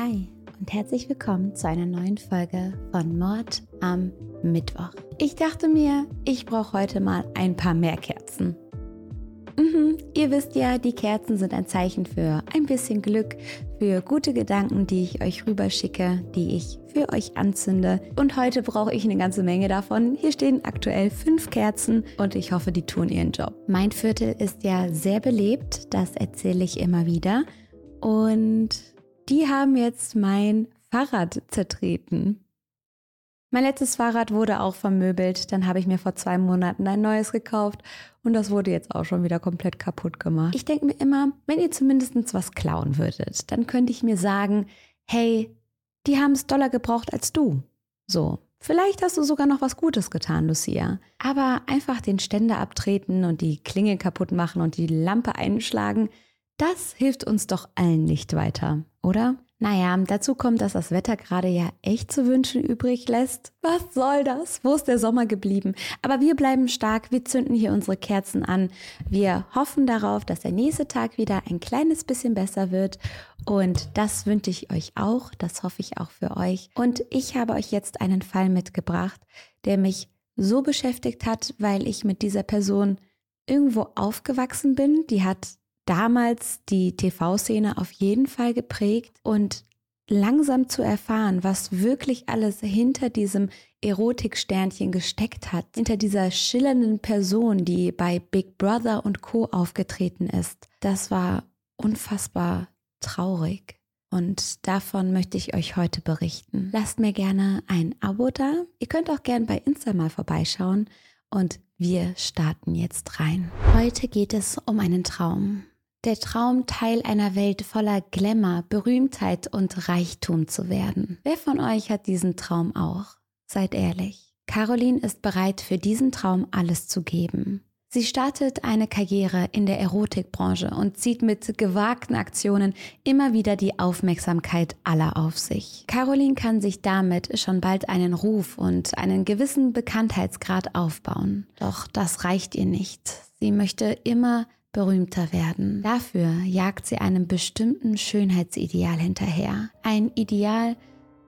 Hi und herzlich willkommen zu einer neuen Folge von Mord am Mittwoch. Ich dachte mir, ich brauche heute mal ein paar mehr Kerzen. Mhm, ihr wisst ja, die Kerzen sind ein Zeichen für ein bisschen Glück, für gute Gedanken, die ich euch rüberschicke, die ich für euch anzünde. Und heute brauche ich eine ganze Menge davon. Hier stehen aktuell fünf Kerzen und ich hoffe, die tun ihren Job. Mein Viertel ist ja sehr belebt, das erzähle ich immer wieder. Und die haben jetzt mein Fahrrad zertreten. Mein letztes Fahrrad wurde auch vermöbelt. Dann habe ich mir vor zwei Monaten ein neues gekauft und das wurde jetzt auch schon wieder komplett kaputt gemacht. Ich denke mir immer, wenn ihr zumindest was klauen würdet, dann könnte ich mir sagen, hey, die haben es doller gebraucht als du. So. Vielleicht hast du sogar noch was Gutes getan, Lucia. Aber einfach den Ständer abtreten und die Klinge kaputt machen und die Lampe einschlagen, das hilft uns doch allen nicht weiter, oder? Naja, dazu kommt, dass das Wetter gerade ja echt zu wünschen übrig lässt. Was soll das? Wo ist der Sommer geblieben? Aber wir bleiben stark, wir zünden hier unsere Kerzen an. Wir hoffen darauf, dass der nächste Tag wieder ein kleines bisschen besser wird. Und das wünsche ich euch auch, das hoffe ich auch für euch. Und ich habe euch jetzt einen Fall mitgebracht, der mich so beschäftigt hat, weil ich mit dieser Person irgendwo aufgewachsen bin. Die hat damals die TV-Szene auf jeden Fall geprägt und langsam zu erfahren, was wirklich alles hinter diesem Erotiksternchen gesteckt hat, hinter dieser schillernden Person, die bei Big Brother und Co aufgetreten ist, das war unfassbar traurig. Und davon möchte ich euch heute berichten. Lasst mir gerne ein Abo da. Ihr könnt auch gerne bei Insta mal vorbeischauen. Und wir starten jetzt rein. Heute geht es um einen Traum. Der Traum, Teil einer Welt voller Glamour, Berühmtheit und Reichtum zu werden. Wer von euch hat diesen Traum auch? Seid ehrlich. Caroline ist bereit, für diesen Traum alles zu geben. Sie startet eine Karriere in der Erotikbranche und zieht mit gewagten Aktionen immer wieder die Aufmerksamkeit aller auf sich. Caroline kann sich damit schon bald einen Ruf und einen gewissen Bekanntheitsgrad aufbauen. Doch das reicht ihr nicht. Sie möchte immer berühmter werden. Dafür jagt sie einem bestimmten Schönheitsideal hinterher. Ein Ideal,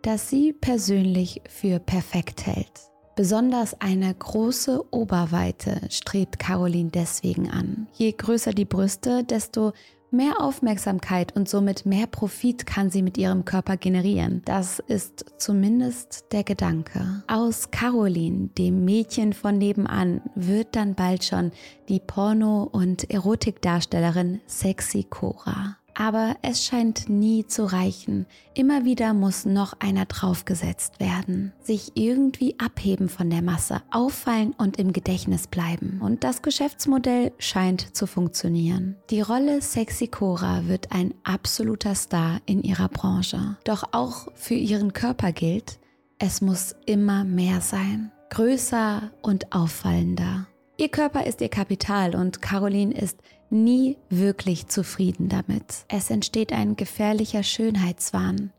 das sie persönlich für perfekt hält. Besonders eine große Oberweite strebt Caroline deswegen an. Je größer die Brüste, desto Mehr Aufmerksamkeit und somit mehr Profit kann sie mit ihrem Körper generieren. Das ist zumindest der Gedanke. Aus Caroline, dem Mädchen von nebenan, wird dann bald schon die Porno- und Erotikdarstellerin Sexy Cora. Aber es scheint nie zu reichen. Immer wieder muss noch einer draufgesetzt werden. Sich irgendwie abheben von der Masse, auffallen und im Gedächtnis bleiben. Und das Geschäftsmodell scheint zu funktionieren. Die Rolle Sexy Cora wird ein absoluter Star in ihrer Branche. Doch auch für ihren Körper gilt, es muss immer mehr sein. Größer und auffallender. Ihr Körper ist ihr Kapital und Caroline ist nie wirklich zufrieden damit. Es entsteht ein gefährlicher Schönheitswahn.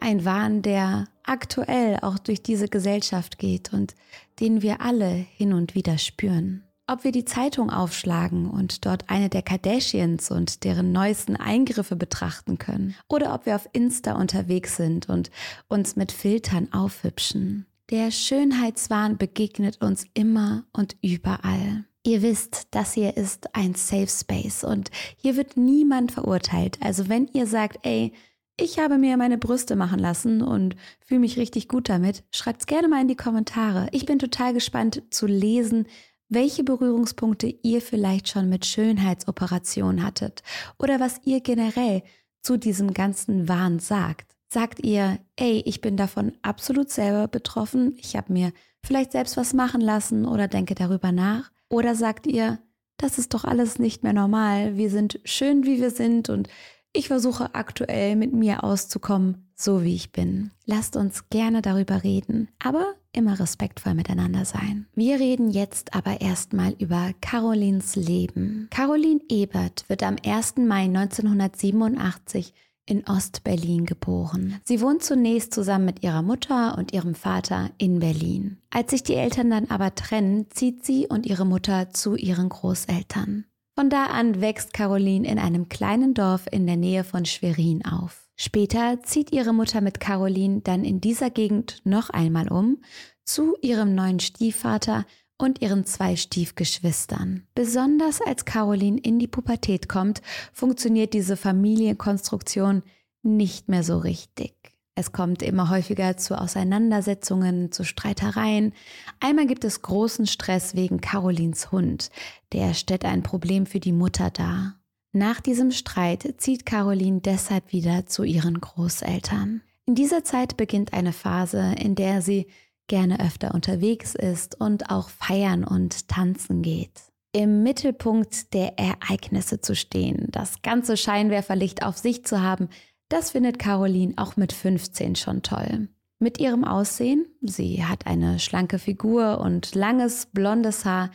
Ein Wahn, der aktuell auch durch diese Gesellschaft geht und den wir alle hin und wieder spüren. Ob wir die Zeitung aufschlagen und dort eine der Kardashians und deren neuesten Eingriffe betrachten können, oder ob wir auf Insta unterwegs sind und uns mit Filtern aufhübschen. Der Schönheitswahn begegnet uns immer und überall. Ihr wisst, das hier ist ein Safe Space und hier wird niemand verurteilt. Also wenn ihr sagt, ey, ich habe mir meine Brüste machen lassen und fühle mich richtig gut damit, schreibt's gerne mal in die Kommentare. Ich bin total gespannt zu lesen, welche Berührungspunkte ihr vielleicht schon mit Schönheitsoperationen hattet oder was ihr generell zu diesem ganzen Wahn sagt. Sagt ihr, ey, ich bin davon absolut selber betroffen, ich habe mir vielleicht selbst was machen lassen oder denke darüber nach? Oder sagt ihr, das ist doch alles nicht mehr normal, wir sind schön, wie wir sind und ich versuche aktuell mit mir auszukommen, so wie ich bin. Lasst uns gerne darüber reden, aber immer respektvoll miteinander sein. Wir reden jetzt aber erstmal über Carolins Leben. Caroline Ebert wird am 1. Mai 1987 in Ostberlin geboren. Sie wohnt zunächst zusammen mit ihrer Mutter und ihrem Vater in Berlin. Als sich die Eltern dann aber trennen, zieht sie und ihre Mutter zu ihren Großeltern. Von da an wächst Caroline in einem kleinen Dorf in der Nähe von Schwerin auf. Später zieht ihre Mutter mit Caroline dann in dieser Gegend noch einmal um zu ihrem neuen Stiefvater und ihren zwei Stiefgeschwistern. Besonders als Caroline in die Pubertät kommt, funktioniert diese Familienkonstruktion nicht mehr so richtig. Es kommt immer häufiger zu Auseinandersetzungen, zu Streitereien. Einmal gibt es großen Stress wegen Carolins Hund. Der stellt ein Problem für die Mutter dar. Nach diesem Streit zieht Caroline deshalb wieder zu ihren Großeltern. In dieser Zeit beginnt eine Phase, in der sie gerne öfter unterwegs ist und auch feiern und tanzen geht. Im Mittelpunkt der Ereignisse zu stehen, das ganze Scheinwerferlicht auf sich zu haben, das findet Caroline auch mit 15 schon toll. Mit ihrem Aussehen, sie hat eine schlanke Figur und langes blondes Haar,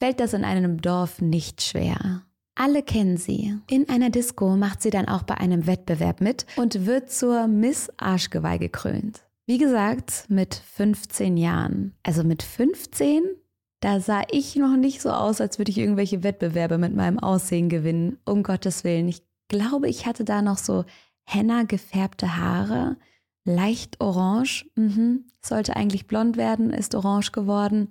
fällt das in einem Dorf nicht schwer. Alle kennen sie. In einer Disco macht sie dann auch bei einem Wettbewerb mit und wird zur Miss Arschgeweih gekrönt. Wie gesagt, mit 15 Jahren. Also mit 15, da sah ich noch nicht so aus, als würde ich irgendwelche Wettbewerbe mit meinem Aussehen gewinnen. Um Gottes Willen. Ich glaube, ich hatte da noch so henna gefärbte Haare, leicht orange. Mhm. Sollte eigentlich blond werden, ist orange geworden.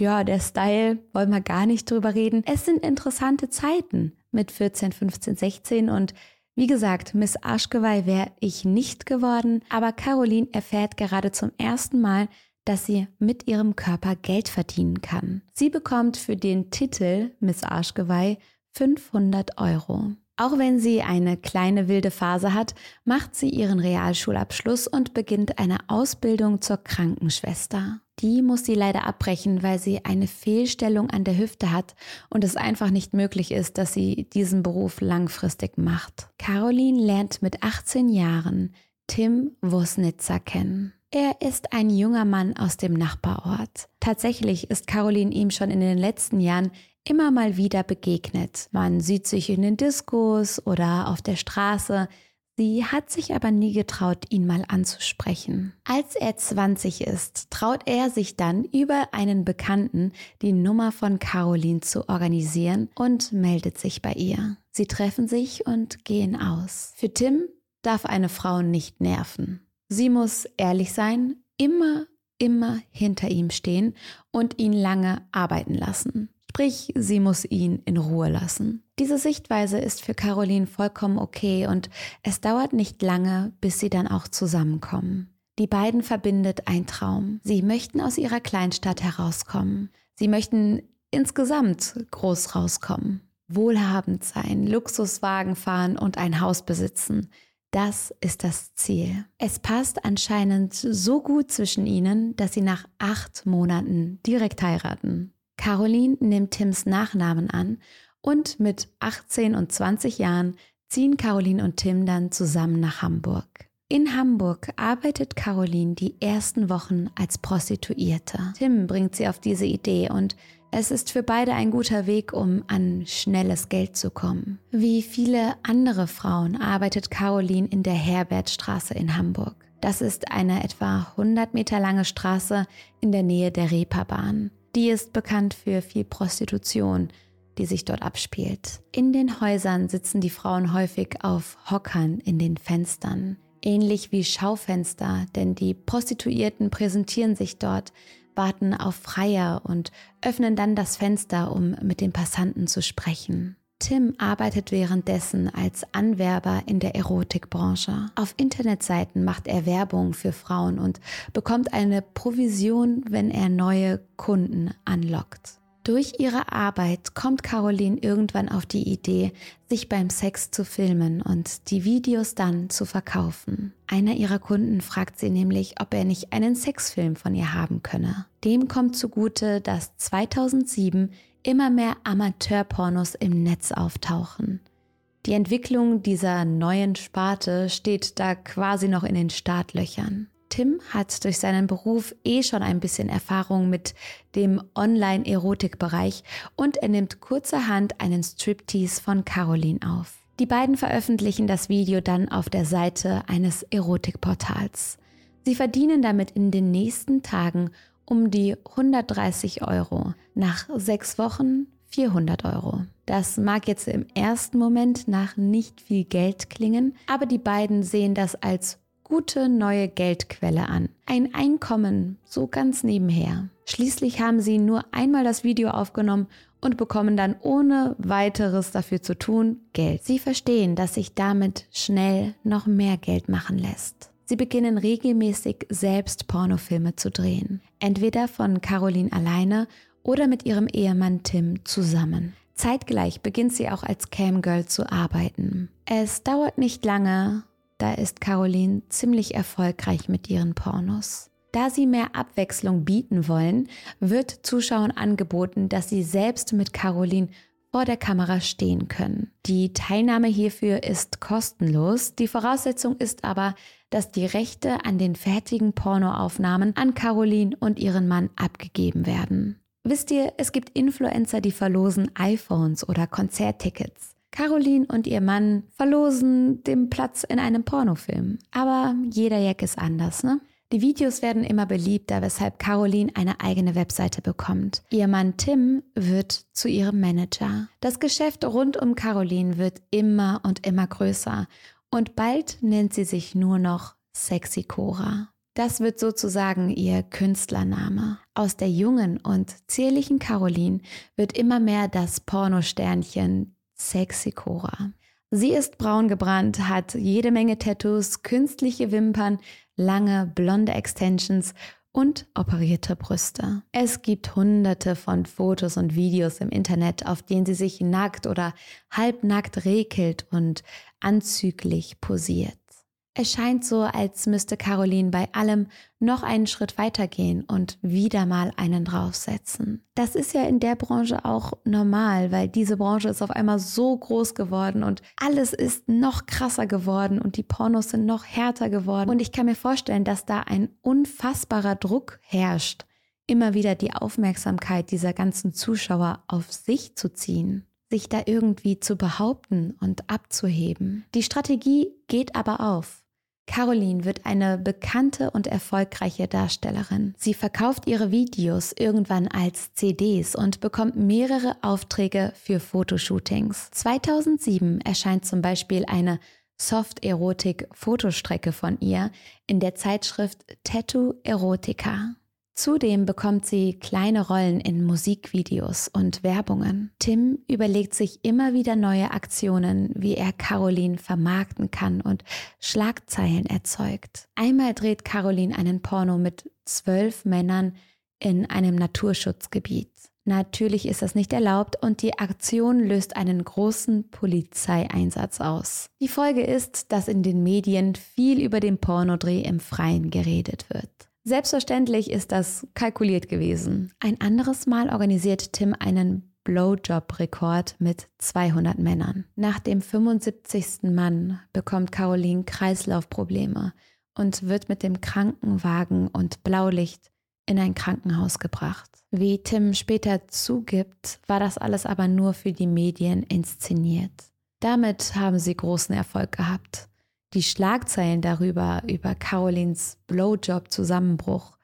Ja, der Style, wollen wir gar nicht drüber reden. Es sind interessante Zeiten mit 14, 15, 16 und wie gesagt, Miss Arschgeweih wäre ich nicht geworden, aber Caroline erfährt gerade zum ersten Mal, dass sie mit ihrem Körper Geld verdienen kann. Sie bekommt für den Titel Miss Arschgeweih 500 Euro. Auch wenn sie eine kleine wilde Phase hat, macht sie ihren Realschulabschluss und beginnt eine Ausbildung zur Krankenschwester. Die muss sie leider abbrechen, weil sie eine Fehlstellung an der Hüfte hat und es einfach nicht möglich ist, dass sie diesen Beruf langfristig macht. Caroline lernt mit 18 Jahren Tim Wosnitzer kennen. Er ist ein junger Mann aus dem Nachbarort. Tatsächlich ist Caroline ihm schon in den letzten Jahren immer mal wieder begegnet. Man sieht sich in den Diskos oder auf der Straße. Sie hat sich aber nie getraut, ihn mal anzusprechen. Als er 20 ist, traut er sich dann über einen Bekannten die Nummer von Caroline zu organisieren und meldet sich bei ihr. Sie treffen sich und gehen aus. Für Tim darf eine Frau nicht nerven. Sie muss ehrlich sein, immer, immer hinter ihm stehen und ihn lange arbeiten lassen. Sprich, sie muss ihn in Ruhe lassen. Diese Sichtweise ist für Caroline vollkommen okay und es dauert nicht lange, bis sie dann auch zusammenkommen. Die beiden verbindet ein Traum. Sie möchten aus ihrer Kleinstadt herauskommen. Sie möchten insgesamt groß rauskommen. Wohlhabend sein, Luxuswagen fahren und ein Haus besitzen. Das ist das Ziel. Es passt anscheinend so gut zwischen ihnen, dass sie nach acht Monaten direkt heiraten. Caroline nimmt Tims Nachnamen an und mit 18 und 20 Jahren ziehen Caroline und Tim dann zusammen nach Hamburg. In Hamburg arbeitet Caroline die ersten Wochen als Prostituierte. Tim bringt sie auf diese Idee und es ist für beide ein guter Weg, um an schnelles Geld zu kommen. Wie viele andere Frauen arbeitet Caroline in der Herbertstraße in Hamburg. Das ist eine etwa 100 Meter lange Straße in der Nähe der Reeperbahn. Die ist bekannt für viel Prostitution, die sich dort abspielt. In den Häusern sitzen die Frauen häufig auf Hockern in den Fenstern, ähnlich wie Schaufenster, denn die Prostituierten präsentieren sich dort, warten auf Freier und öffnen dann das Fenster, um mit den Passanten zu sprechen. Tim arbeitet währenddessen als Anwerber in der Erotikbranche. Auf Internetseiten macht er Werbung für Frauen und bekommt eine Provision, wenn er neue Kunden anlockt. Durch ihre Arbeit kommt Caroline irgendwann auf die Idee, sich beim Sex zu filmen und die Videos dann zu verkaufen. Einer ihrer Kunden fragt sie nämlich, ob er nicht einen Sexfilm von ihr haben könne. Dem kommt zugute, dass 2007 immer mehr Amateurpornos im Netz auftauchen. Die Entwicklung dieser neuen Sparte steht da quasi noch in den Startlöchern. Tim hat durch seinen Beruf eh schon ein bisschen Erfahrung mit dem Online-Erotik-Bereich und er nimmt kurzerhand einen Striptease von Caroline auf. Die beiden veröffentlichen das Video dann auf der Seite eines Erotikportals. Sie verdienen damit in den nächsten Tagen um die 130 Euro, nach sechs Wochen 400 Euro. Das mag jetzt im ersten Moment nach nicht viel Geld klingen, aber die beiden sehen das als gute neue Geldquelle an. Ein Einkommen, so ganz nebenher. Schließlich haben sie nur einmal das Video aufgenommen und bekommen dann ohne weiteres dafür zu tun Geld. Sie verstehen, dass sich damit schnell noch mehr Geld machen lässt. Sie beginnen regelmäßig selbst Pornofilme zu drehen. Entweder von Caroline alleine oder mit ihrem Ehemann Tim zusammen. Zeitgleich beginnt sie auch als Camgirl zu arbeiten. Es dauert nicht lange da ist Caroline ziemlich erfolgreich mit ihren Pornos. Da sie mehr Abwechslung bieten wollen, wird Zuschauern angeboten, dass sie selbst mit Caroline vor der Kamera stehen können. Die Teilnahme hierfür ist kostenlos. Die Voraussetzung ist aber, dass die Rechte an den fertigen Pornoaufnahmen an Caroline und ihren Mann abgegeben werden. Wisst ihr, es gibt Influencer, die verlosen iPhones oder Konzerttickets. Caroline und ihr Mann verlosen den Platz in einem Pornofilm. Aber jeder Jack ist anders, ne? Die Videos werden immer beliebter, weshalb Caroline eine eigene Webseite bekommt. Ihr Mann Tim wird zu ihrem Manager. Das Geschäft rund um Caroline wird immer und immer größer und bald nennt sie sich nur noch Sexy Cora. Das wird sozusagen ihr Künstlername. Aus der jungen und zierlichen Caroline wird immer mehr das Pornosternchen Sexy Cora. Sie ist braun gebrannt, hat jede Menge Tattoos, künstliche Wimpern, lange blonde Extensions und operierte Brüste. Es gibt hunderte von Fotos und Videos im Internet, auf denen sie sich nackt oder halbnackt rekelt und anzüglich posiert. Es scheint so, als müsste Caroline bei allem noch einen Schritt weitergehen und wieder mal einen draufsetzen. Das ist ja in der Branche auch normal, weil diese Branche ist auf einmal so groß geworden und alles ist noch krasser geworden und die Pornos sind noch härter geworden. Und ich kann mir vorstellen, dass da ein unfassbarer Druck herrscht, immer wieder die Aufmerksamkeit dieser ganzen Zuschauer auf sich zu ziehen sich da irgendwie zu behaupten und abzuheben. Die Strategie geht aber auf. Caroline wird eine bekannte und erfolgreiche Darstellerin. Sie verkauft ihre Videos irgendwann als CDs und bekommt mehrere Aufträge für Fotoshootings. 2007 erscheint zum Beispiel eine Soft-Erotik-Fotostrecke von ihr in der Zeitschrift Tattoo Erotica. Zudem bekommt sie kleine Rollen in Musikvideos und Werbungen. Tim überlegt sich immer wieder neue Aktionen, wie er Caroline vermarkten kann und Schlagzeilen erzeugt. Einmal dreht Caroline einen Porno mit zwölf Männern in einem Naturschutzgebiet. Natürlich ist das nicht erlaubt und die Aktion löst einen großen Polizeieinsatz aus. Die Folge ist, dass in den Medien viel über den Pornodreh im Freien geredet wird. Selbstverständlich ist das kalkuliert gewesen. Ein anderes Mal organisiert Tim einen Blowjob-Rekord mit 200 Männern. Nach dem 75. Mann bekommt Caroline Kreislaufprobleme und wird mit dem Krankenwagen und Blaulicht in ein Krankenhaus gebracht. Wie Tim später zugibt, war das alles aber nur für die Medien inszeniert. Damit haben sie großen Erfolg gehabt. Die Schlagzeilen darüber, über Carolins Blowjob-Zusammenbruch,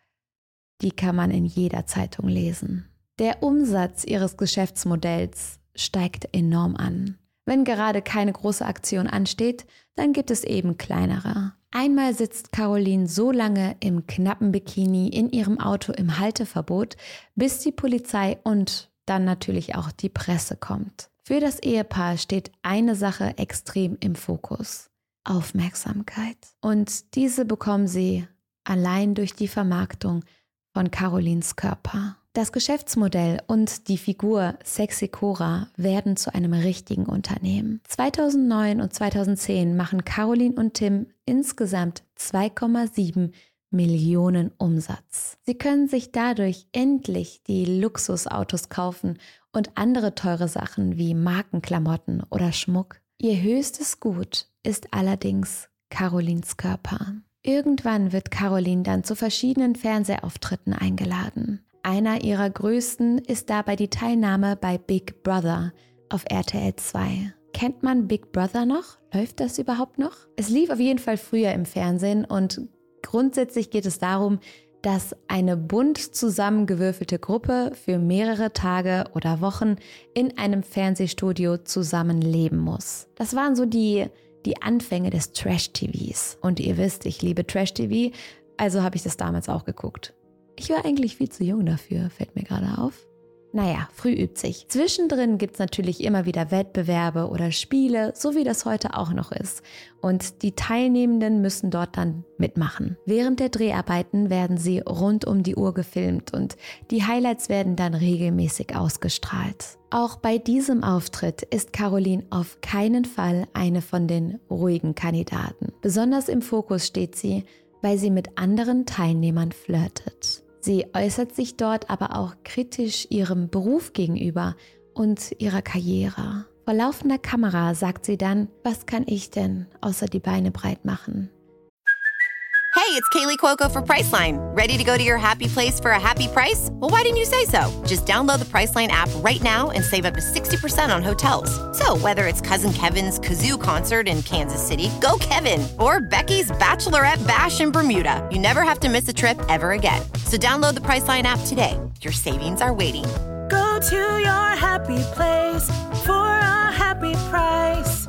die kann man in jeder Zeitung lesen. Der Umsatz ihres Geschäftsmodells steigt enorm an. Wenn gerade keine große Aktion ansteht, dann gibt es eben kleinere. Einmal sitzt Caroline so lange im knappen Bikini in ihrem Auto im Halteverbot, bis die Polizei und dann natürlich auch die Presse kommt. Für das Ehepaar steht eine Sache extrem im Fokus. Aufmerksamkeit. Und diese bekommen sie allein durch die Vermarktung von Carolins Körper. Das Geschäftsmodell und die Figur Sexy Cora werden zu einem richtigen Unternehmen. 2009 und 2010 machen Caroline und Tim insgesamt 2,7 Millionen Umsatz. Sie können sich dadurch endlich die Luxusautos kaufen und andere teure Sachen wie Markenklamotten oder Schmuck. Ihr höchstes Gut ist allerdings Carolins Körper. Irgendwann wird Caroline dann zu verschiedenen Fernsehauftritten eingeladen. Einer ihrer größten ist dabei die Teilnahme bei Big Brother auf RTL 2. Kennt man Big Brother noch? Läuft das überhaupt noch? Es lief auf jeden Fall früher im Fernsehen und grundsätzlich geht es darum, dass eine bunt zusammengewürfelte Gruppe für mehrere Tage oder Wochen in einem Fernsehstudio zusammenleben muss. Das waren so die, die Anfänge des Trash-TVs. Und ihr wisst, ich liebe Trash-TV, also habe ich das damals auch geguckt. Ich war eigentlich viel zu jung dafür, fällt mir gerade auf. Naja, früh übt sich. Zwischendrin gibt es natürlich immer wieder Wettbewerbe oder Spiele, so wie das heute auch noch ist. Und die Teilnehmenden müssen dort dann mitmachen. Während der Dreharbeiten werden sie rund um die Uhr gefilmt und die Highlights werden dann regelmäßig ausgestrahlt. Auch bei diesem Auftritt ist Caroline auf keinen Fall eine von den ruhigen Kandidaten. Besonders im Fokus steht sie, weil sie mit anderen Teilnehmern flirtet. Sie äußert sich dort aber auch kritisch ihrem Beruf gegenüber und ihrer Karriere. Vor laufender Kamera sagt sie dann, was kann ich denn außer die Beine breit machen? Hey, it's Kaylee Cuoco for Priceline. Ready to go to your happy place for a happy price? Well, why didn't you say so? Just download the Priceline app right now and save up to 60% on hotels. So, whether it's Cousin Kevin's Kazoo concert in Kansas City, go Kevin, or Becky's Bachelorette Bash in Bermuda, you never have to miss a trip ever again. So, download the Priceline app today. Your savings are waiting. Go to your happy place for a happy price.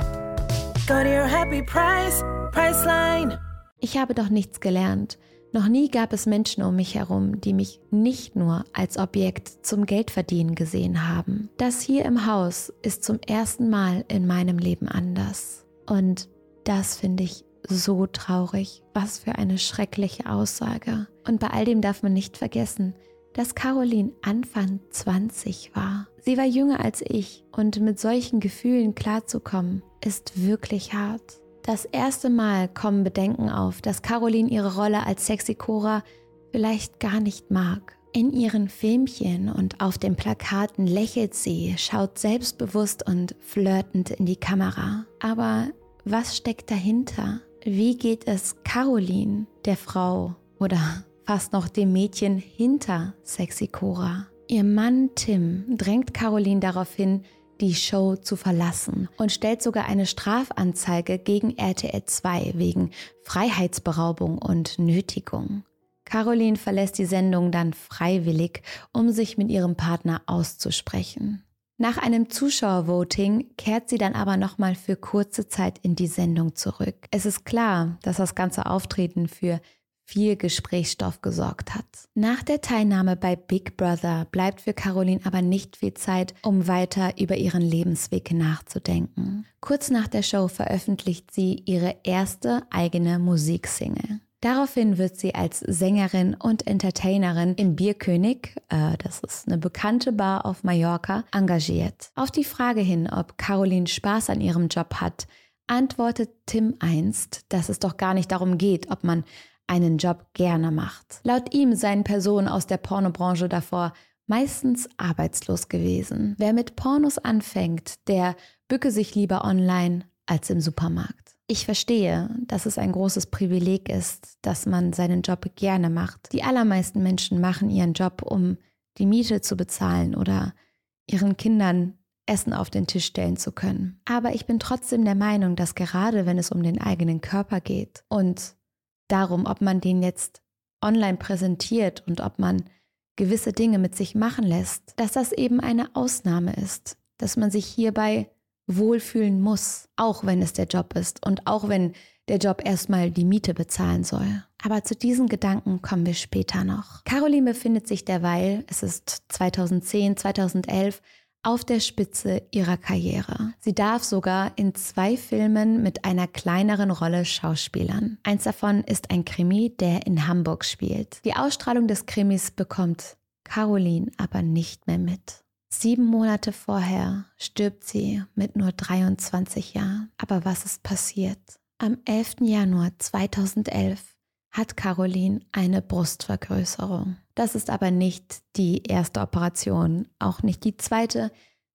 Go to your happy price, Priceline. Ich habe doch nichts gelernt. Noch nie gab es Menschen um mich herum, die mich nicht nur als Objekt zum Geldverdienen gesehen haben. Das hier im Haus ist zum ersten Mal in meinem Leben anders. Und das finde ich so traurig. Was für eine schreckliche Aussage. Und bei all dem darf man nicht vergessen, dass Caroline Anfang 20 war. Sie war jünger als ich und mit solchen Gefühlen klarzukommen, ist wirklich hart. Das erste Mal kommen Bedenken auf, dass Caroline ihre Rolle als Sexy Cora vielleicht gar nicht mag. In ihren Filmchen und auf den Plakaten lächelt sie, schaut selbstbewusst und flirtend in die Kamera. Aber was steckt dahinter? Wie geht es Caroline, der Frau oder fast noch dem Mädchen hinter Sexy Cora? Ihr Mann Tim drängt Caroline darauf hin, die Show zu verlassen und stellt sogar eine Strafanzeige gegen RTL 2 wegen Freiheitsberaubung und Nötigung. Caroline verlässt die Sendung dann freiwillig, um sich mit ihrem Partner auszusprechen. Nach einem Zuschauervoting kehrt sie dann aber nochmal für kurze Zeit in die Sendung zurück. Es ist klar, dass das ganze Auftreten für viel Gesprächsstoff gesorgt hat. Nach der Teilnahme bei Big Brother bleibt für Caroline aber nicht viel Zeit, um weiter über ihren Lebensweg nachzudenken. Kurz nach der Show veröffentlicht sie ihre erste eigene Musiksingle. Daraufhin wird sie als Sängerin und Entertainerin im Bierkönig, äh, das ist eine bekannte Bar auf Mallorca, engagiert. Auf die Frage hin, ob Caroline Spaß an ihrem Job hat, antwortet Tim einst, dass es doch gar nicht darum geht, ob man einen Job gerne macht. Laut ihm seien Personen aus der Pornobranche davor meistens arbeitslos gewesen. Wer mit Pornos anfängt, der bücke sich lieber online als im Supermarkt. Ich verstehe, dass es ein großes Privileg ist, dass man seinen Job gerne macht. Die allermeisten Menschen machen ihren Job, um die Miete zu bezahlen oder ihren Kindern Essen auf den Tisch stellen zu können. Aber ich bin trotzdem der Meinung, dass gerade wenn es um den eigenen Körper geht und darum, ob man den jetzt online präsentiert und ob man gewisse Dinge mit sich machen lässt, dass das eben eine Ausnahme ist, dass man sich hierbei wohlfühlen muss, auch wenn es der Job ist und auch wenn der Job erstmal die Miete bezahlen soll. Aber zu diesen Gedanken kommen wir später noch. Caroline befindet sich derweil, es ist 2010, 2011, auf der Spitze ihrer Karriere. Sie darf sogar in zwei Filmen mit einer kleineren Rolle schauspielern. Eins davon ist ein Krimi, der in Hamburg spielt. Die Ausstrahlung des Krimis bekommt Caroline aber nicht mehr mit. Sieben Monate vorher stirbt sie mit nur 23 Jahren. Aber was ist passiert? Am 11. Januar 2011 hat Caroline eine Brustvergrößerung. Das ist aber nicht die erste Operation, auch nicht die zweite,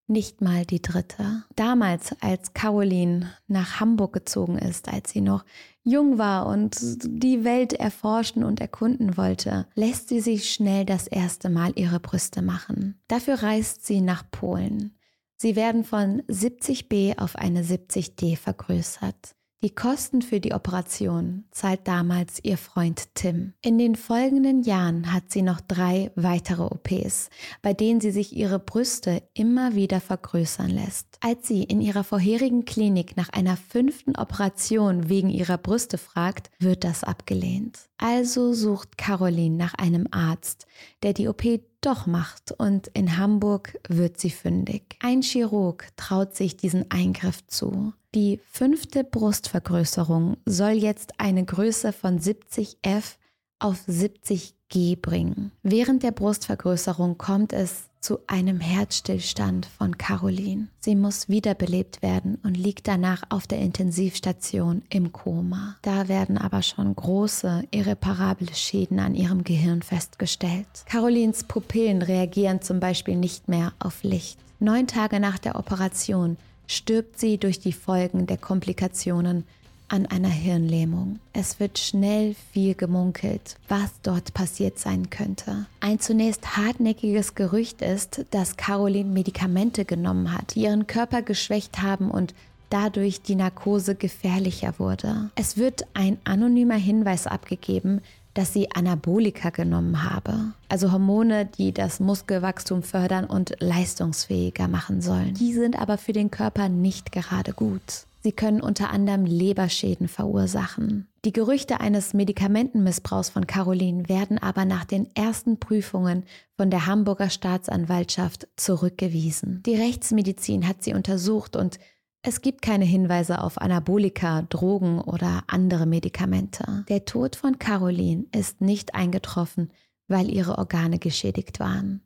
nicht mal die dritte. Damals, als Caroline nach Hamburg gezogen ist, als sie noch jung war und die Welt erforschen und erkunden wollte, lässt sie sich schnell das erste Mal ihre Brüste machen. Dafür reist sie nach Polen. Sie werden von 70b auf eine 70d vergrößert. Die Kosten für die Operation zahlt damals ihr Freund Tim. In den folgenden Jahren hat sie noch drei weitere OPs, bei denen sie sich ihre Brüste immer wieder vergrößern lässt. Als sie in ihrer vorherigen Klinik nach einer fünften Operation wegen ihrer Brüste fragt, wird das abgelehnt. Also sucht Caroline nach einem Arzt, der die OP doch macht und in Hamburg wird sie fündig. Ein Chirurg traut sich diesen Eingriff zu. Die fünfte Brustvergrößerung soll jetzt eine Größe von 70 F auf 70 G bringen. Während der Brustvergrößerung kommt es zu einem Herzstillstand von Caroline. Sie muss wiederbelebt werden und liegt danach auf der Intensivstation im Koma. Da werden aber schon große, irreparable Schäden an ihrem Gehirn festgestellt. Carolines Pupillen reagieren zum Beispiel nicht mehr auf Licht. Neun Tage nach der Operation stirbt sie durch die Folgen der Komplikationen an einer Hirnlähmung. Es wird schnell viel gemunkelt, was dort passiert sein könnte. Ein zunächst hartnäckiges Gerücht ist, dass Caroline Medikamente genommen hat, die ihren Körper geschwächt haben und dadurch die Narkose gefährlicher wurde. Es wird ein anonymer Hinweis abgegeben, dass sie Anabolika genommen habe, also Hormone, die das Muskelwachstum fördern und leistungsfähiger machen sollen. Die sind aber für den Körper nicht gerade gut. Sie können unter anderem Leberschäden verursachen. Die Gerüchte eines Medikamentenmissbrauchs von Caroline werden aber nach den ersten Prüfungen von der Hamburger Staatsanwaltschaft zurückgewiesen. Die Rechtsmedizin hat sie untersucht und es gibt keine Hinweise auf Anabolika, Drogen oder andere Medikamente. Der Tod von Caroline ist nicht eingetroffen, weil ihre Organe geschädigt waren.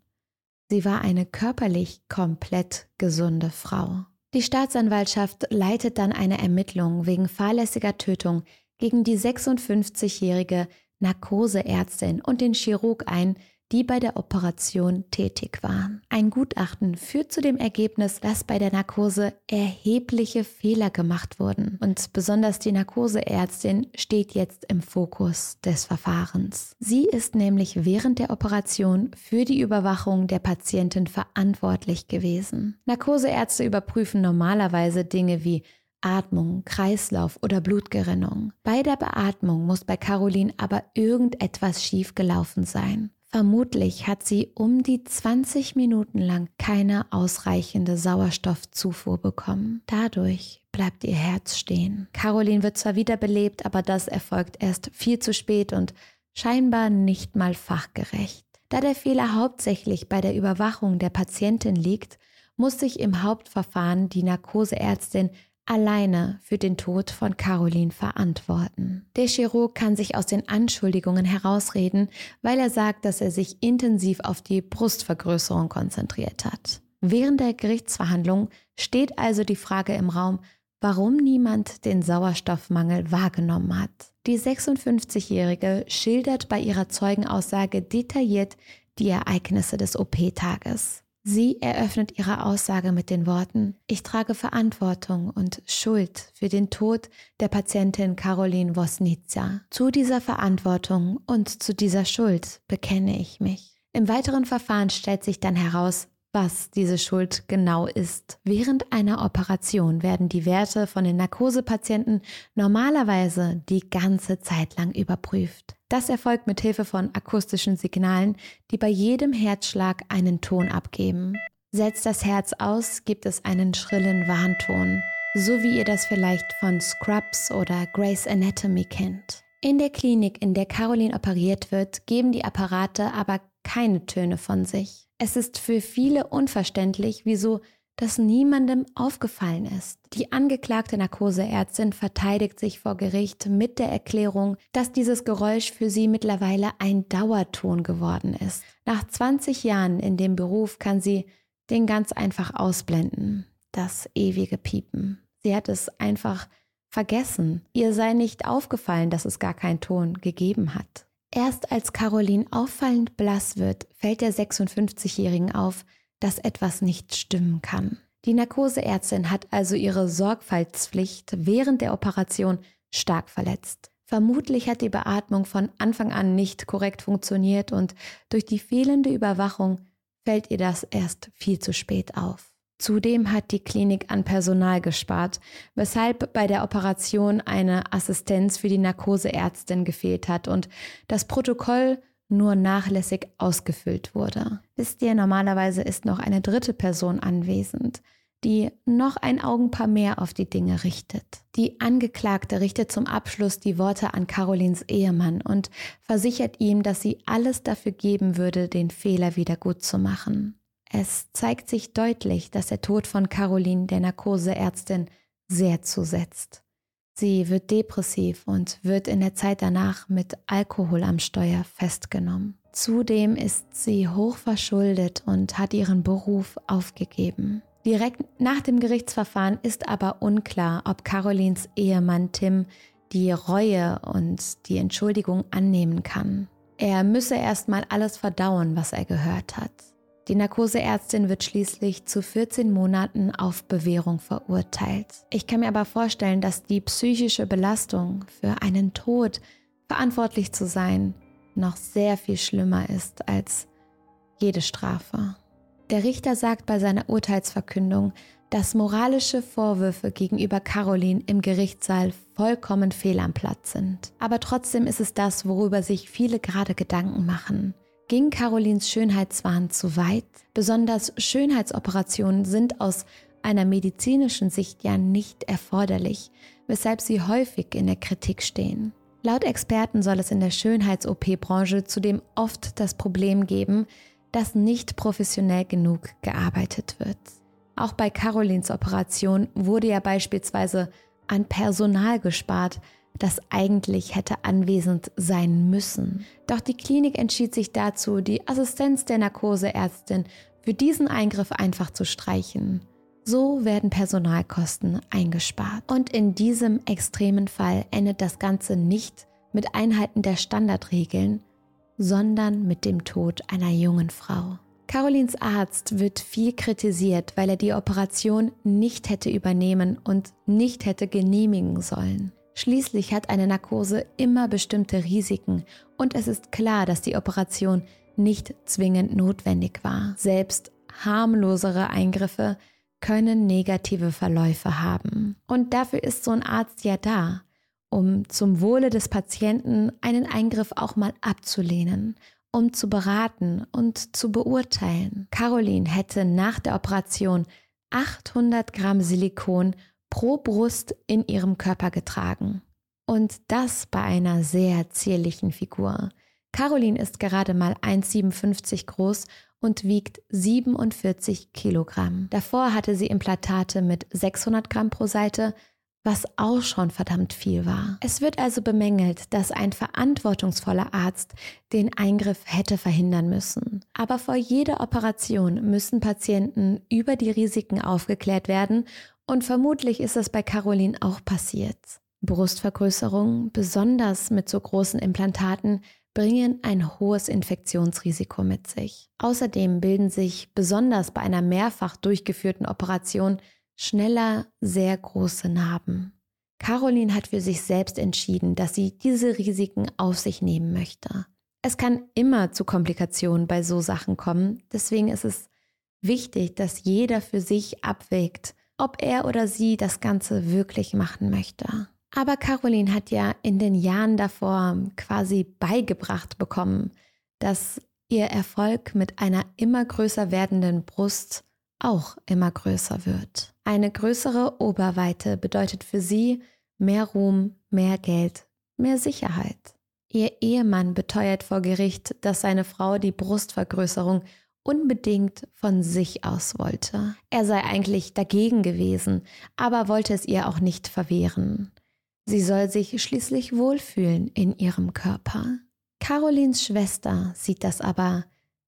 Sie war eine körperlich komplett gesunde Frau. Die Staatsanwaltschaft leitet dann eine Ermittlung wegen fahrlässiger Tötung gegen die 56-jährige Narkoseärztin und den Chirurg ein, die bei der Operation tätig waren. Ein Gutachten führt zu dem Ergebnis, dass bei der Narkose erhebliche Fehler gemacht wurden. Und besonders die Narkoseärztin steht jetzt im Fokus des Verfahrens. Sie ist nämlich während der Operation für die Überwachung der Patientin verantwortlich gewesen. Narkoseärzte überprüfen normalerweise Dinge wie Atmung, Kreislauf oder Blutgerinnung. Bei der Beatmung muss bei Caroline aber irgendetwas schiefgelaufen sein. Vermutlich hat sie um die 20 Minuten lang keine ausreichende Sauerstoffzufuhr bekommen. Dadurch bleibt ihr Herz stehen. Caroline wird zwar wiederbelebt, aber das erfolgt erst viel zu spät und scheinbar nicht mal fachgerecht. Da der Fehler hauptsächlich bei der Überwachung der Patientin liegt, muss sich im Hauptverfahren die Narkoseärztin alleine für den Tod von Caroline verantworten. Der Chirurg kann sich aus den Anschuldigungen herausreden, weil er sagt, dass er sich intensiv auf die Brustvergrößerung konzentriert hat. Während der Gerichtsverhandlung steht also die Frage im Raum, warum niemand den Sauerstoffmangel wahrgenommen hat. Die 56-Jährige schildert bei ihrer Zeugenaussage detailliert die Ereignisse des OP-Tages. Sie eröffnet ihre Aussage mit den Worten, ich trage Verantwortung und Schuld für den Tod der Patientin Caroline Wosnica. Zu dieser Verantwortung und zu dieser Schuld bekenne ich mich. Im weiteren Verfahren stellt sich dann heraus, was diese Schuld genau ist. Während einer Operation werden die Werte von den Narkosepatienten normalerweise die ganze Zeit lang überprüft. Das erfolgt mit Hilfe von akustischen Signalen, die bei jedem Herzschlag einen Ton abgeben. Setzt das Herz aus, gibt es einen schrillen Warnton, so wie ihr das vielleicht von Scrubs oder Grey's Anatomy kennt. In der Klinik, in der Caroline operiert wird, geben die Apparate aber keine Töne von sich. Es ist für viele unverständlich, wieso das niemandem aufgefallen ist. Die angeklagte Narkoseärztin verteidigt sich vor Gericht mit der Erklärung, dass dieses Geräusch für sie mittlerweile ein Dauerton geworden ist. Nach 20 Jahren in dem Beruf kann sie den ganz einfach ausblenden, das ewige Piepen. Sie hat es einfach vergessen. Ihr sei nicht aufgefallen, dass es gar keinen Ton gegeben hat. Erst als Caroline auffallend blass wird, fällt der 56-Jährigen auf, dass etwas nicht stimmen kann. Die Narkoseärztin hat also ihre Sorgfaltspflicht während der Operation stark verletzt. Vermutlich hat die Beatmung von Anfang an nicht korrekt funktioniert und durch die fehlende Überwachung fällt ihr das erst viel zu spät auf. Zudem hat die Klinik an Personal gespart, weshalb bei der Operation eine Assistenz für die Narkoseärztin gefehlt hat und das Protokoll nur nachlässig ausgefüllt wurde. Wisst ihr, normalerweise ist noch eine dritte Person anwesend, die noch ein Augenpaar mehr auf die Dinge richtet. Die Angeklagte richtet zum Abschluss die Worte an Carolins Ehemann und versichert ihm, dass sie alles dafür geben würde, den Fehler wieder gut zu machen. Es zeigt sich deutlich, dass der Tod von Caroline, der Narkoseärztin, sehr zusetzt. Sie wird depressiv und wird in der Zeit danach mit Alkohol am Steuer festgenommen. Zudem ist sie hoch verschuldet und hat ihren Beruf aufgegeben. Direkt nach dem Gerichtsverfahren ist aber unklar, ob Carolins Ehemann Tim die Reue und die Entschuldigung annehmen kann. Er müsse erstmal alles verdauen, was er gehört hat. Die Narkoseärztin wird schließlich zu 14 Monaten auf Bewährung verurteilt. Ich kann mir aber vorstellen, dass die psychische Belastung für einen Tod verantwortlich zu sein noch sehr viel schlimmer ist als jede Strafe. Der Richter sagt bei seiner Urteilsverkündung, dass moralische Vorwürfe gegenüber Caroline im Gerichtssaal vollkommen fehl am Platz sind. Aber trotzdem ist es das, worüber sich viele gerade Gedanken machen. Ging Carolins Schönheitswahn zu weit? Besonders Schönheitsoperationen sind aus einer medizinischen Sicht ja nicht erforderlich, weshalb sie häufig in der Kritik stehen. Laut Experten soll es in der Schönheits-OP-Branche zudem oft das Problem geben, dass nicht professionell genug gearbeitet wird. Auch bei Carolins Operation wurde ja beispielsweise an Personal gespart, das eigentlich hätte anwesend sein müssen. Doch die Klinik entschied sich dazu, die Assistenz der Narkoseärztin für diesen Eingriff einfach zu streichen. So werden Personalkosten eingespart. Und in diesem extremen Fall endet das Ganze nicht mit Einhalten der Standardregeln, sondern mit dem Tod einer jungen Frau. Carolins Arzt wird viel kritisiert, weil er die Operation nicht hätte übernehmen und nicht hätte genehmigen sollen. Schließlich hat eine Narkose immer bestimmte Risiken und es ist klar, dass die Operation nicht zwingend notwendig war. Selbst harmlosere Eingriffe können negative Verläufe haben. Und dafür ist so ein Arzt ja da, um zum Wohle des Patienten einen Eingriff auch mal abzulehnen, um zu beraten und zu beurteilen. Caroline hätte nach der Operation 800 Gramm Silikon pro Brust in ihrem Körper getragen. Und das bei einer sehr zierlichen Figur. Caroline ist gerade mal 1,57 groß und wiegt 47 Kilogramm. Davor hatte sie Implantate mit 600 Gramm pro Seite, was auch schon verdammt viel war. Es wird also bemängelt, dass ein verantwortungsvoller Arzt den Eingriff hätte verhindern müssen. Aber vor jeder Operation müssen Patienten über die Risiken aufgeklärt werden und vermutlich ist es bei Caroline auch passiert. Brustvergrößerungen, besonders mit so großen Implantaten, bringen ein hohes Infektionsrisiko mit sich. Außerdem bilden sich besonders bei einer mehrfach durchgeführten Operation schneller sehr große Narben. Caroline hat für sich selbst entschieden, dass sie diese Risiken auf sich nehmen möchte. Es kann immer zu Komplikationen bei so Sachen kommen, deswegen ist es wichtig, dass jeder für sich abwägt, ob er oder sie das Ganze wirklich machen möchte. Aber Caroline hat ja in den Jahren davor quasi beigebracht bekommen, dass ihr Erfolg mit einer immer größer werdenden Brust auch immer größer wird. Eine größere Oberweite bedeutet für sie mehr Ruhm, mehr Geld, mehr Sicherheit. Ihr Ehemann beteuert vor Gericht, dass seine Frau die Brustvergrößerung unbedingt von sich aus wollte. Er sei eigentlich dagegen gewesen, aber wollte es ihr auch nicht verwehren. Sie soll sich schließlich wohlfühlen in ihrem Körper. Carolins Schwester sieht das aber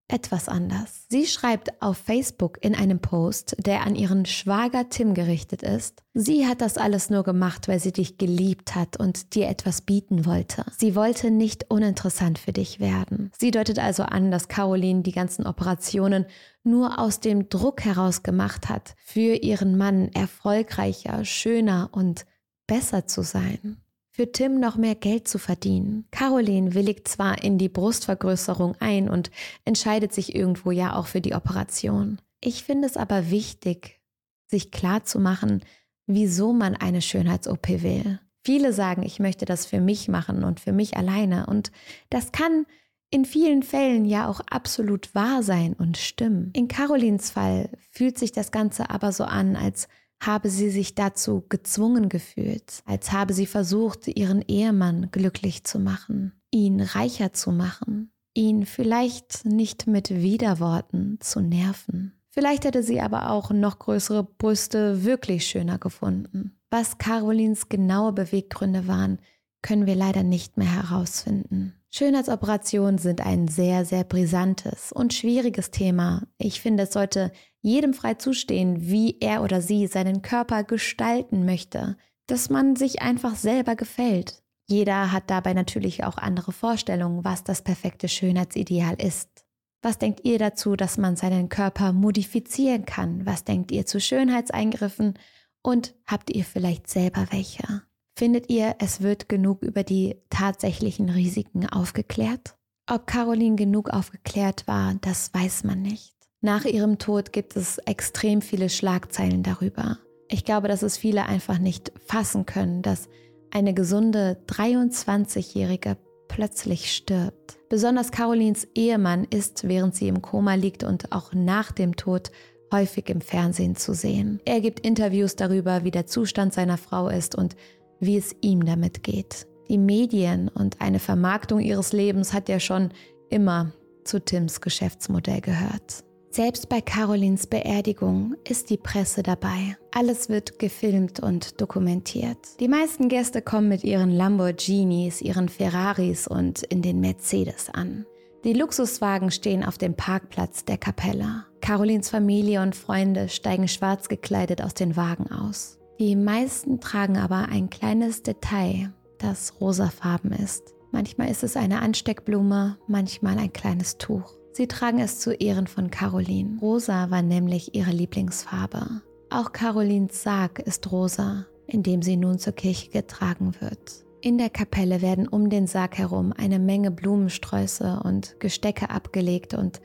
etwas anders. Sie schreibt auf Facebook in einem Post, der an ihren Schwager Tim gerichtet ist, sie hat das alles nur gemacht, weil sie dich geliebt hat und dir etwas bieten wollte. Sie wollte nicht uninteressant für dich werden. Sie deutet also an, dass Caroline die ganzen Operationen nur aus dem Druck heraus gemacht hat, für ihren Mann erfolgreicher, schöner und besser zu sein für Tim noch mehr Geld zu verdienen. Caroline willigt zwar in die Brustvergrößerung ein und entscheidet sich irgendwo ja auch für die Operation. Ich finde es aber wichtig, sich klar zu machen, wieso man eine Schönheits-OP will. Viele sagen, ich möchte das für mich machen und für mich alleine. Und das kann in vielen Fällen ja auch absolut wahr sein und stimmen. In Carolins Fall fühlt sich das Ganze aber so an, als habe sie sich dazu gezwungen gefühlt, als habe sie versucht, ihren Ehemann glücklich zu machen, ihn reicher zu machen, ihn vielleicht nicht mit Widerworten zu nerven. Vielleicht hätte sie aber auch noch größere Brüste wirklich schöner gefunden. Was Carolins genaue Beweggründe waren, können wir leider nicht mehr herausfinden. Schönheitsoperationen sind ein sehr, sehr brisantes und schwieriges Thema. Ich finde, es sollte jedem frei zustehen, wie er oder sie seinen Körper gestalten möchte, dass man sich einfach selber gefällt. Jeder hat dabei natürlich auch andere Vorstellungen, was das perfekte Schönheitsideal ist. Was denkt ihr dazu, dass man seinen Körper modifizieren kann? Was denkt ihr zu Schönheitseingriffen? Und habt ihr vielleicht selber welche? Findet ihr, es wird genug über die tatsächlichen Risiken aufgeklärt? Ob Caroline genug aufgeklärt war, das weiß man nicht. Nach ihrem Tod gibt es extrem viele Schlagzeilen darüber. Ich glaube, dass es viele einfach nicht fassen können, dass eine gesunde 23-Jährige plötzlich stirbt. Besonders Carolins Ehemann ist, während sie im Koma liegt und auch nach dem Tod, häufig im Fernsehen zu sehen. Er gibt Interviews darüber, wie der Zustand seiner Frau ist und wie es ihm damit geht. Die Medien und eine Vermarktung ihres Lebens hat ja schon immer zu Tims Geschäftsmodell gehört. Selbst bei Carolins Beerdigung ist die Presse dabei. Alles wird gefilmt und dokumentiert. Die meisten Gäste kommen mit ihren Lamborghinis, ihren Ferraris und in den Mercedes an. Die Luxuswagen stehen auf dem Parkplatz der Kapelle. Carolins Familie und Freunde steigen schwarz gekleidet aus den Wagen aus. Die meisten tragen aber ein kleines Detail, das rosafarben ist. Manchmal ist es eine Ansteckblume, manchmal ein kleines Tuch. Sie tragen es zu Ehren von Caroline. Rosa war nämlich ihre Lieblingsfarbe. Auch Carolins Sarg ist rosa, in dem sie nun zur Kirche getragen wird. In der Kapelle werden um den Sarg herum eine Menge Blumensträuße und Gestecke abgelegt und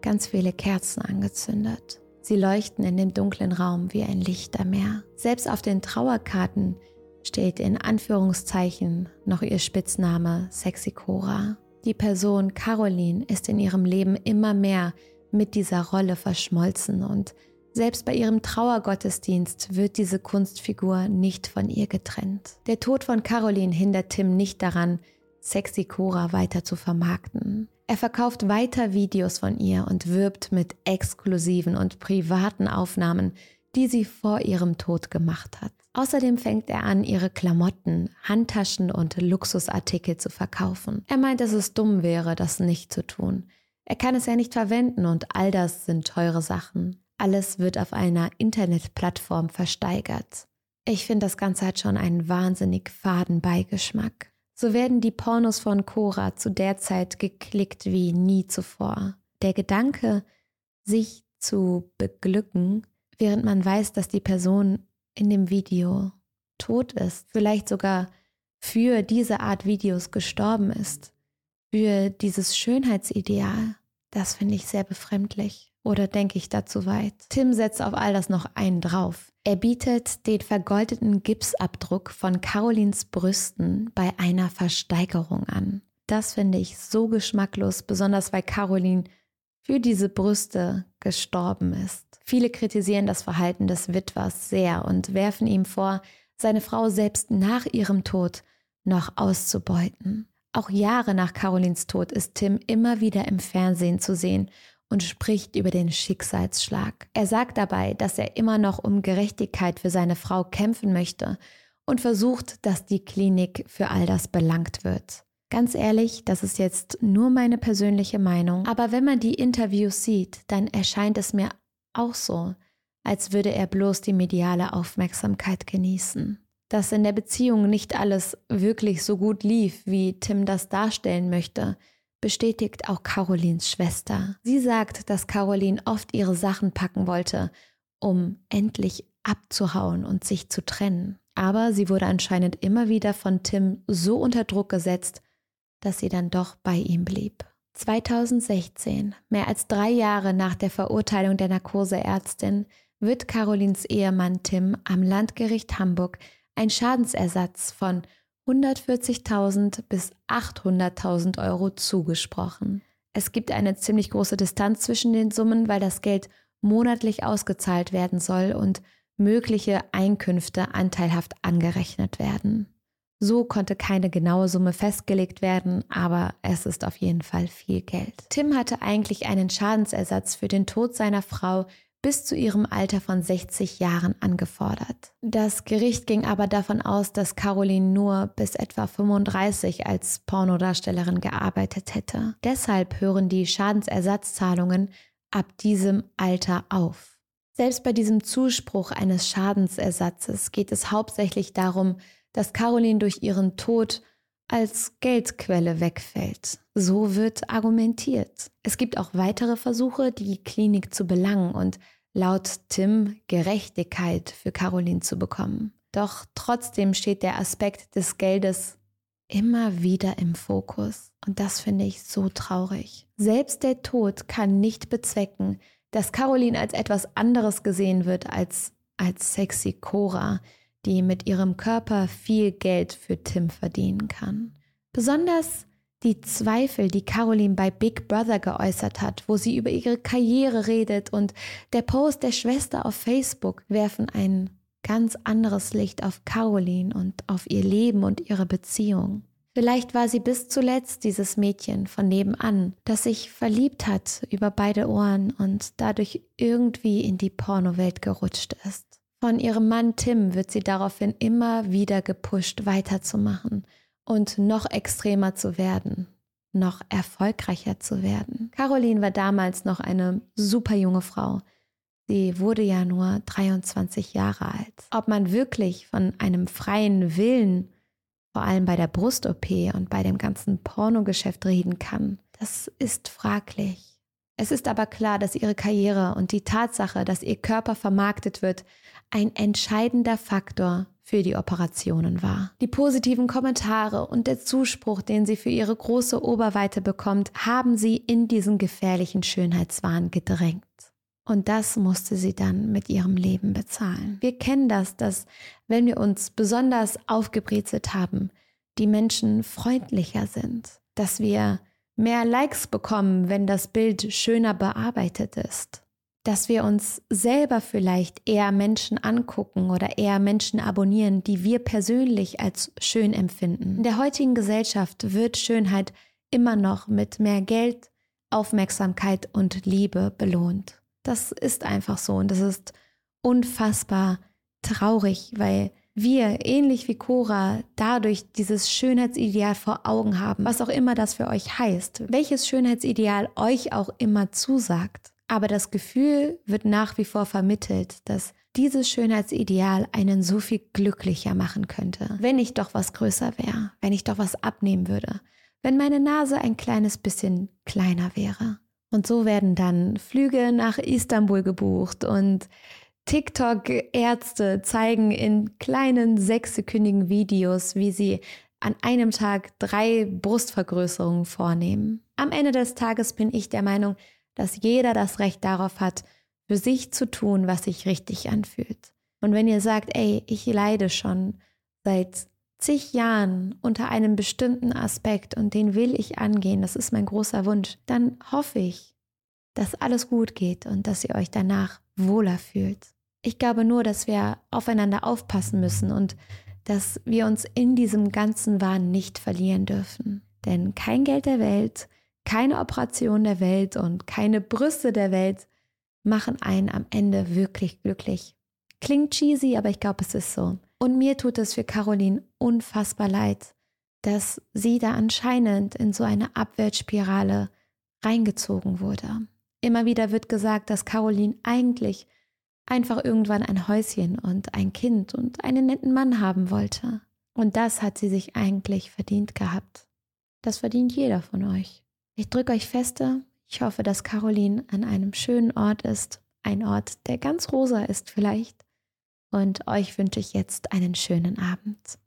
ganz viele Kerzen angezündet. Sie leuchten in dem dunklen Raum wie ein Lichtermeer. Selbst auf den Trauerkarten steht in Anführungszeichen noch ihr Spitzname Sexy Cora. Die Person Caroline ist in ihrem Leben immer mehr mit dieser Rolle verschmolzen und selbst bei ihrem Trauergottesdienst wird diese Kunstfigur nicht von ihr getrennt. Der Tod von Caroline hindert Tim nicht daran, Sexy Cora weiter zu vermarkten. Er verkauft weiter Videos von ihr und wirbt mit exklusiven und privaten Aufnahmen, die sie vor ihrem Tod gemacht hat. Außerdem fängt er an, ihre Klamotten, Handtaschen und Luxusartikel zu verkaufen. Er meint, dass es dumm wäre, das nicht zu tun. Er kann es ja nicht verwenden und all das sind teure Sachen. Alles wird auf einer Internetplattform versteigert. Ich finde, das Ganze hat schon einen wahnsinnig faden Beigeschmack. So werden die Pornos von Cora zu der Zeit geklickt wie nie zuvor. Der Gedanke, sich zu beglücken, während man weiß, dass die Person in dem Video tot ist, vielleicht sogar für diese Art Videos gestorben ist, für dieses Schönheitsideal, das finde ich sehr befremdlich. Oder denke ich dazu weit? Tim setzt auf all das noch einen drauf. Er bietet den vergoldeten Gipsabdruck von Carolins Brüsten bei einer Versteigerung an. Das finde ich so geschmacklos, besonders weil Caroline für diese Brüste gestorben ist. Viele kritisieren das Verhalten des Witwers sehr und werfen ihm vor, seine Frau selbst nach ihrem Tod noch auszubeuten. Auch Jahre nach Carolins Tod ist Tim immer wieder im Fernsehen zu sehen und spricht über den Schicksalsschlag. Er sagt dabei, dass er immer noch um Gerechtigkeit für seine Frau kämpfen möchte und versucht, dass die Klinik für all das belangt wird. Ganz ehrlich, das ist jetzt nur meine persönliche Meinung, aber wenn man die Interviews sieht, dann erscheint es mir auch so, als würde er bloß die mediale Aufmerksamkeit genießen. Dass in der Beziehung nicht alles wirklich so gut lief, wie Tim das darstellen möchte, bestätigt auch Carolins Schwester. Sie sagt, dass Caroline oft ihre Sachen packen wollte, um endlich abzuhauen und sich zu trennen. Aber sie wurde anscheinend immer wieder von Tim so unter Druck gesetzt, dass sie dann doch bei ihm blieb. 2016, mehr als drei Jahre nach der Verurteilung der Narkoseärztin, wird Carolins Ehemann Tim am Landgericht Hamburg ein Schadensersatz von 140.000 bis 800.000 Euro zugesprochen. Es gibt eine ziemlich große Distanz zwischen den Summen, weil das Geld monatlich ausgezahlt werden soll und mögliche Einkünfte anteilhaft angerechnet werden. So konnte keine genaue Summe festgelegt werden, aber es ist auf jeden Fall viel Geld. Tim hatte eigentlich einen Schadensersatz für den Tod seiner Frau bis zu ihrem Alter von 60 Jahren angefordert. Das Gericht ging aber davon aus, dass Caroline nur bis etwa 35 als Pornodarstellerin gearbeitet hätte. Deshalb hören die Schadensersatzzahlungen ab diesem Alter auf. Selbst bei diesem Zuspruch eines Schadensersatzes geht es hauptsächlich darum, dass Caroline durch ihren Tod als Geldquelle wegfällt. So wird argumentiert. Es gibt auch weitere Versuche, die Klinik zu belangen und laut Tim Gerechtigkeit für Caroline zu bekommen. Doch trotzdem steht der Aspekt des Geldes immer wieder im Fokus. Und das finde ich so traurig. Selbst der Tod kann nicht bezwecken, dass Caroline als etwas anderes gesehen wird als als sexy Cora, die mit ihrem Körper viel Geld für Tim verdienen kann. Besonders die Zweifel, die Caroline bei Big Brother geäußert hat, wo sie über ihre Karriere redet und der Post der Schwester auf Facebook werfen ein ganz anderes Licht auf Caroline und auf ihr Leben und ihre Beziehung. Vielleicht war sie bis zuletzt dieses Mädchen von nebenan, das sich verliebt hat über beide Ohren und dadurch irgendwie in die Pornowelt gerutscht ist. Von ihrem Mann Tim wird sie daraufhin immer wieder gepusht, weiterzumachen und noch extremer zu werden, noch erfolgreicher zu werden. Caroline war damals noch eine super junge Frau. Sie wurde ja nur 23 Jahre alt. Ob man wirklich von einem freien Willen, vor allem bei der Brust-OP und bei dem ganzen Pornogeschäft reden kann, das ist fraglich. Es ist aber klar, dass ihre Karriere und die Tatsache, dass ihr Körper vermarktet wird, ein entscheidender Faktor für die Operationen war. Die positiven Kommentare und der Zuspruch, den sie für ihre große Oberweite bekommt, haben sie in diesen gefährlichen Schönheitswahn gedrängt. Und das musste sie dann mit ihrem Leben bezahlen. Wir kennen das, dass wenn wir uns besonders aufgebrezelt haben, die Menschen freundlicher sind, dass wir mehr Likes bekommen, wenn das Bild schöner bearbeitet ist. Dass wir uns selber vielleicht eher Menschen angucken oder eher Menschen abonnieren, die wir persönlich als schön empfinden. In der heutigen Gesellschaft wird Schönheit immer noch mit mehr Geld, Aufmerksamkeit und Liebe belohnt. Das ist einfach so und das ist unfassbar traurig, weil wir, ähnlich wie Cora, dadurch dieses Schönheitsideal vor Augen haben, was auch immer das für euch heißt, welches Schönheitsideal euch auch immer zusagt. Aber das Gefühl wird nach wie vor vermittelt, dass dieses Schönheitsideal einen so viel glücklicher machen könnte, wenn ich doch was größer wäre, wenn ich doch was abnehmen würde, wenn meine Nase ein kleines bisschen kleiner wäre. Und so werden dann Flüge nach Istanbul gebucht und TikTok-Ärzte zeigen in kleinen sechssekündigen Videos, wie sie an einem Tag drei Brustvergrößerungen vornehmen. Am Ende des Tages bin ich der Meinung, dass jeder das Recht darauf hat, für sich zu tun, was sich richtig anfühlt. Und wenn ihr sagt, ey, ich leide schon seit zig Jahren unter einem bestimmten Aspekt und den will ich angehen, das ist mein großer Wunsch, dann hoffe ich, dass alles gut geht und dass ihr euch danach wohler fühlt. Ich glaube nur, dass wir aufeinander aufpassen müssen und dass wir uns in diesem ganzen Wahn nicht verlieren dürfen. Denn kein Geld der Welt, keine Operation der Welt und keine Brüste der Welt machen einen am Ende wirklich glücklich. Klingt cheesy, aber ich glaube, es ist so. Und mir tut es für Caroline unfassbar leid, dass sie da anscheinend in so eine Abwärtsspirale reingezogen wurde. Immer wieder wird gesagt, dass Caroline eigentlich einfach irgendwann ein Häuschen und ein Kind und einen netten Mann haben wollte. Und das hat sie sich eigentlich verdient gehabt. Das verdient jeder von euch. Ich drücke euch feste. Ich hoffe, dass Caroline an einem schönen Ort ist. Ein Ort, der ganz rosa ist vielleicht. Und euch wünsche ich jetzt einen schönen Abend.